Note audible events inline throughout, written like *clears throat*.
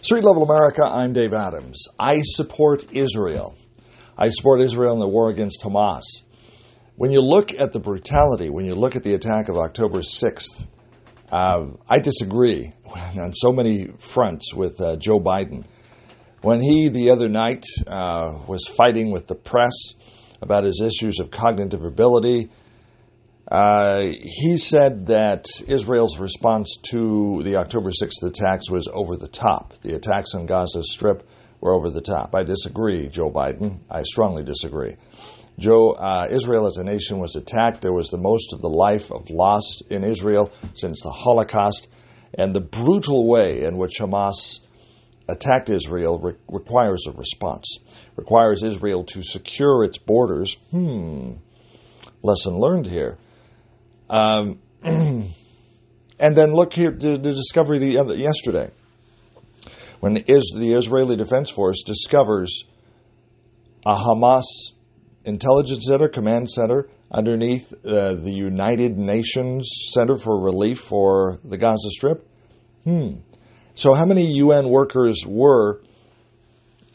Street Level America, I'm Dave Adams. I support Israel. I support Israel in the war against Hamas. When you look at the brutality, when you look at the attack of October 6th, uh, I disagree *laughs* on so many fronts with uh, Joe Biden. When he, the other night, uh, was fighting with the press about his issues of cognitive ability, uh, he said that Israel's response to the October 6th attacks was over the top. The attacks on Gaza Strip were over the top. I disagree, Joe Biden. I strongly disagree. Joe, uh, Israel as a nation was attacked. There was the most of the life of lost in Israel since the Holocaust. And the brutal way in which Hamas attacked Israel re- requires a response, requires Israel to secure its borders. Hmm, lesson learned here. Um, *clears throat* and then look here, the, the discovery the other, yesterday, when is, the Israeli Defense Force discovers a Hamas intelligence center, command center, underneath uh, the United Nations Center for Relief for the Gaza Strip. Hmm. So, how many UN workers were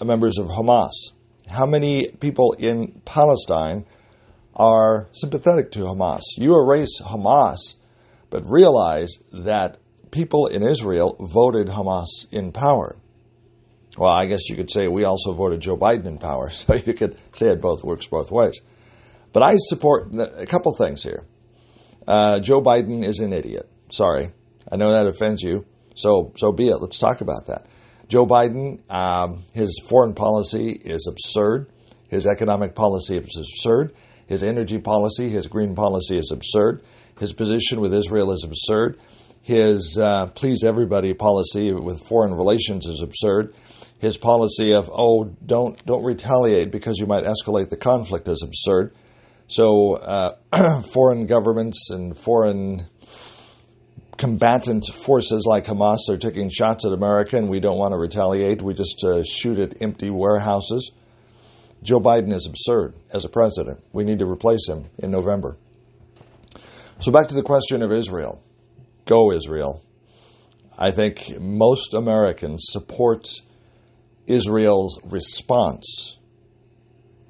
members of Hamas? How many people in Palestine are sympathetic to Hamas. You erase Hamas, but realize that people in Israel voted Hamas in power. Well, I guess you could say we also voted Joe Biden in power, *laughs* so you could say it both works both ways. But I support a couple things here. Uh, Joe Biden is an idiot. Sorry, I know that offends you. So so be it. Let's talk about that. Joe Biden, um, his foreign policy is absurd. His economic policy is absurd. His energy policy, his green policy is absurd. His position with Israel is absurd. His uh, please everybody policy with foreign relations is absurd. His policy of oh don't don't retaliate because you might escalate the conflict is absurd. So uh, *clears throat* foreign governments and foreign combatant forces like Hamas are taking shots at America, and we don't want to retaliate. We just uh, shoot at empty warehouses. Joe Biden is absurd as a president. We need to replace him in November. So, back to the question of Israel. Go, Israel. I think most Americans support Israel's response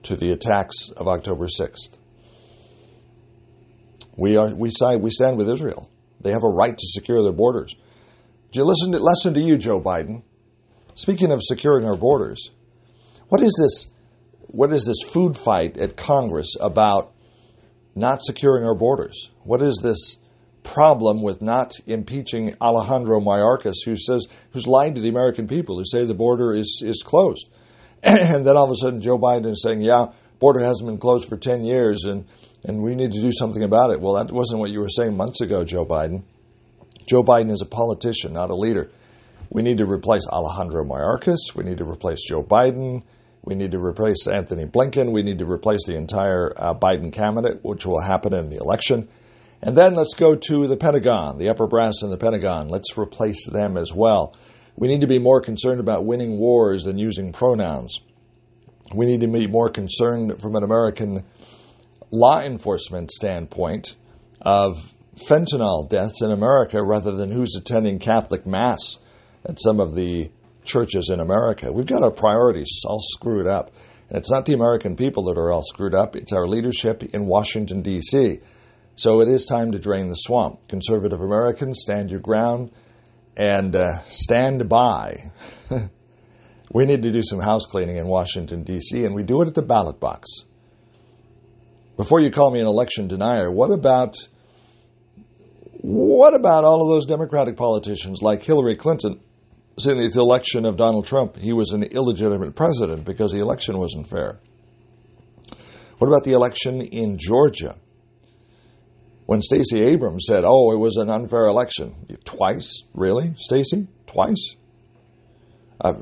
to the attacks of October 6th. We, are, we, side, we stand with Israel. They have a right to secure their borders. You listen to, listen to you, Joe Biden. Speaking of securing our borders, what is this what is this food fight at Congress about not securing our borders? What is this problem with not impeaching Alejandro Mayorkas, who says who's lied to the American people, who say the border is is closed, *clears throat* and then all of a sudden Joe Biden is saying, "Yeah, border hasn't been closed for ten years, and and we need to do something about it." Well, that wasn't what you were saying months ago, Joe Biden. Joe Biden is a politician, not a leader. We need to replace Alejandro Mayorkas. We need to replace Joe Biden. We need to replace Antony Blinken. We need to replace the entire uh, Biden cabinet, which will happen in the election. And then let's go to the Pentagon, the upper brass in the Pentagon. Let's replace them as well. We need to be more concerned about winning wars than using pronouns. We need to be more concerned from an American law enforcement standpoint of fentanyl deaths in America rather than who's attending Catholic Mass at some of the churches in America. We've got our priorities all screwed up. And it's not the American people that are all screwed up, it's our leadership in Washington, D.C. So it is time to drain the swamp. Conservative Americans, stand your ground and uh, stand by. *laughs* we need to do some house cleaning in Washington, D.C., and we do it at the ballot box. Before you call me an election denier, what about what about all of those Democratic politicians like Hillary Clinton in the election of Donald Trump, he was an illegitimate president because the election wasn't fair. What about the election in Georgia? When Stacey Abrams said, "Oh, it was an unfair election," twice, really, Stacey, twice. Uh,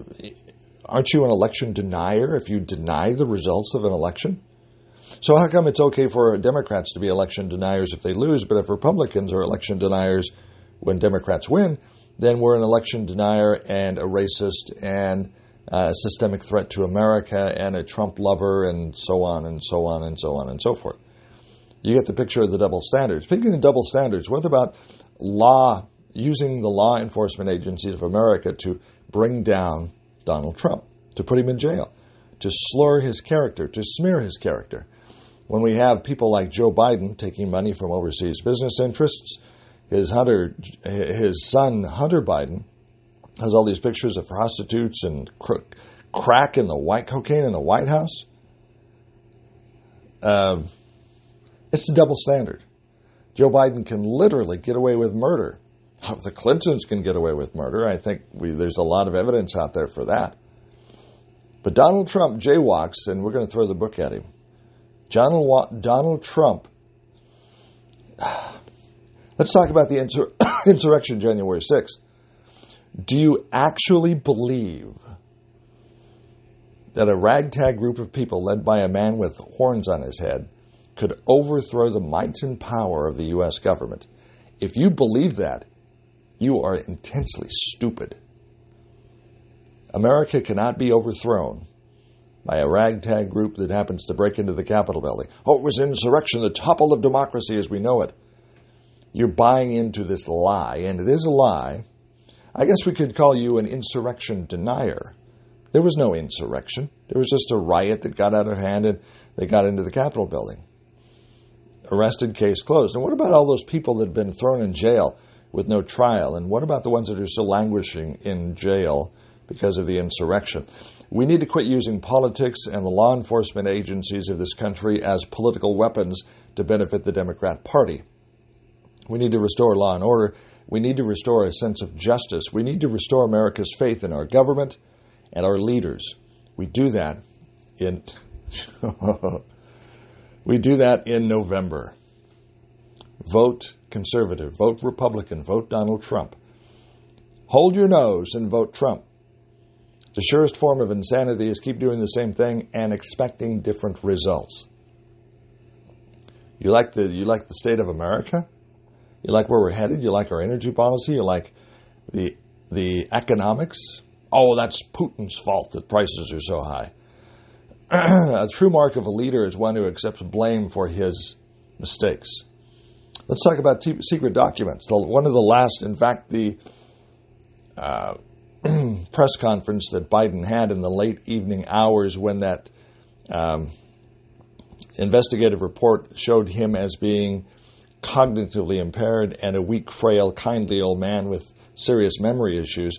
aren't you an election denier if you deny the results of an election? So how come it's okay for Democrats to be election deniers if they lose, but if Republicans are election deniers when Democrats win, then we're an election denier and a racist and a systemic threat to America and a Trump lover and so on and so on and so on and so forth. You get the picture of the double standards. Speaking of double standards, what about law using the law enforcement agencies of America to bring down Donald Trump, to put him in jail, to slur his character, to smear his character. When we have people like Joe Biden taking money from overseas business interests, his Hunter, his son Hunter Biden has all these pictures of prostitutes and cr- crack in the white cocaine in the White House. Um, it's a double standard. Joe Biden can literally get away with murder. The Clintons can get away with murder. I think we, there's a lot of evidence out there for that. But Donald Trump jaywalks, and we're going to throw the book at him. Donald, Donald Trump. Let's talk about the insur- *coughs* insurrection January 6th. Do you actually believe that a ragtag group of people led by a man with horns on his head could overthrow the might and power of the U.S. government? If you believe that, you are intensely stupid. America cannot be overthrown by a ragtag group that happens to break into the Capitol building. Oh, it was insurrection, the topple of democracy as we know it. You're buying into this lie, and it is a lie. I guess we could call you an insurrection denier. There was no insurrection. There was just a riot that got out of hand and they got into the Capitol building. Arrested, case closed. And what about all those people that have been thrown in jail with no trial? And what about the ones that are still languishing in jail because of the insurrection? We need to quit using politics and the law enforcement agencies of this country as political weapons to benefit the Democrat Party. We need to restore law and order. We need to restore a sense of justice. We need to restore America's faith in our government and our leaders. We do that in *laughs* we do that in November. Vote conservative, vote Republican, vote Donald Trump. Hold your nose and vote Trump. The surest form of insanity is keep doing the same thing and expecting different results. You like the you like the state of America? You like where we're headed? You like our energy policy? You like the the economics? Oh, that's Putin's fault that prices are so high. *clears throat* a true mark of a leader is one who accepts blame for his mistakes. Let's talk about t- secret documents. One of the last, in fact, the uh, *clears throat* press conference that Biden had in the late evening hours when that um, investigative report showed him as being cognitively impaired and a weak, frail, kindly old man with serious memory issues.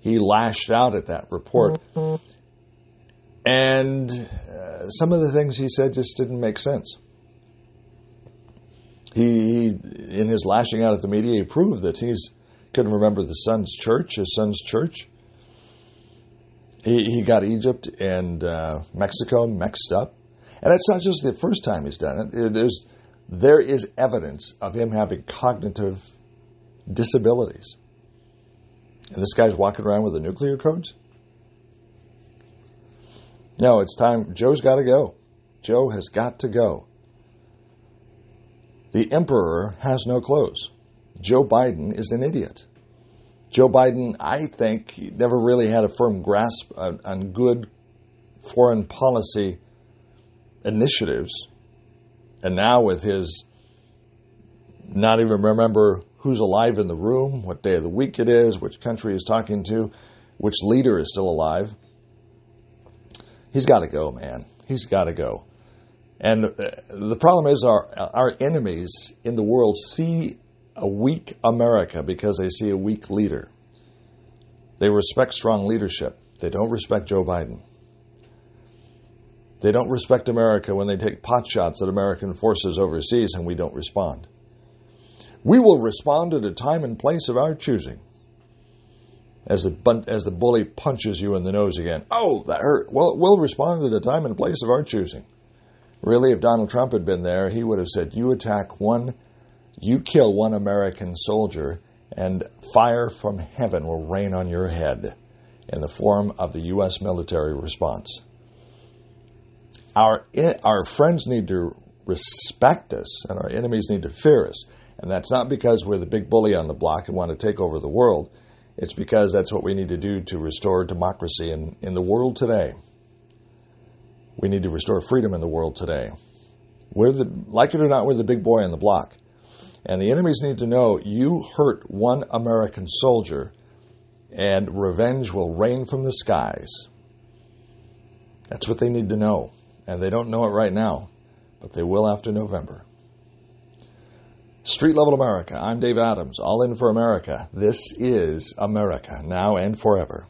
He lashed out at that report. And uh, some of the things he said just didn't make sense. He, he, in his lashing out at the media, he proved that he's couldn't remember the son's church, his son's church. He, he got Egypt and uh, Mexico mixed up. And it's not just the first time he's done it. There's, there is evidence of him having cognitive disabilities. And this guy's walking around with the nuclear codes? No, it's time. Joe's got to go. Joe has got to go. The emperor has no clothes. Joe Biden is an idiot. Joe Biden, I think, never really had a firm grasp on, on good foreign policy initiatives. And now, with his not even remember who's alive in the room, what day of the week it is, which country he's talking to, which leader is still alive, he's got to go, man. He's got to go. And uh, the problem is, our, our enemies in the world see a weak America because they see a weak leader. They respect strong leadership. They don't respect Joe Biden. They don't respect America when they take potshots at American forces overseas and we don't respond. We will respond at a time and place of our choosing. As the, as the bully punches you in the nose again. Oh, that hurt. Well, we'll respond at a time and place of our choosing. Really, if Donald Trump had been there, he would have said, You attack one you kill one American soldier, and fire from heaven will rain on your head in the form of the U.S. military response. Our, our friends need to respect us, and our enemies need to fear us. And that's not because we're the big bully on the block and want to take over the world. It's because that's what we need to do to restore democracy in, in the world today. We need to restore freedom in the world today. We're the, like it or not, we're the big boy on the block. And the enemies need to know you hurt one American soldier, and revenge will rain from the skies. That's what they need to know. And they don't know it right now, but they will after November. Street Level America. I'm Dave Adams, all in for America. This is America, now and forever.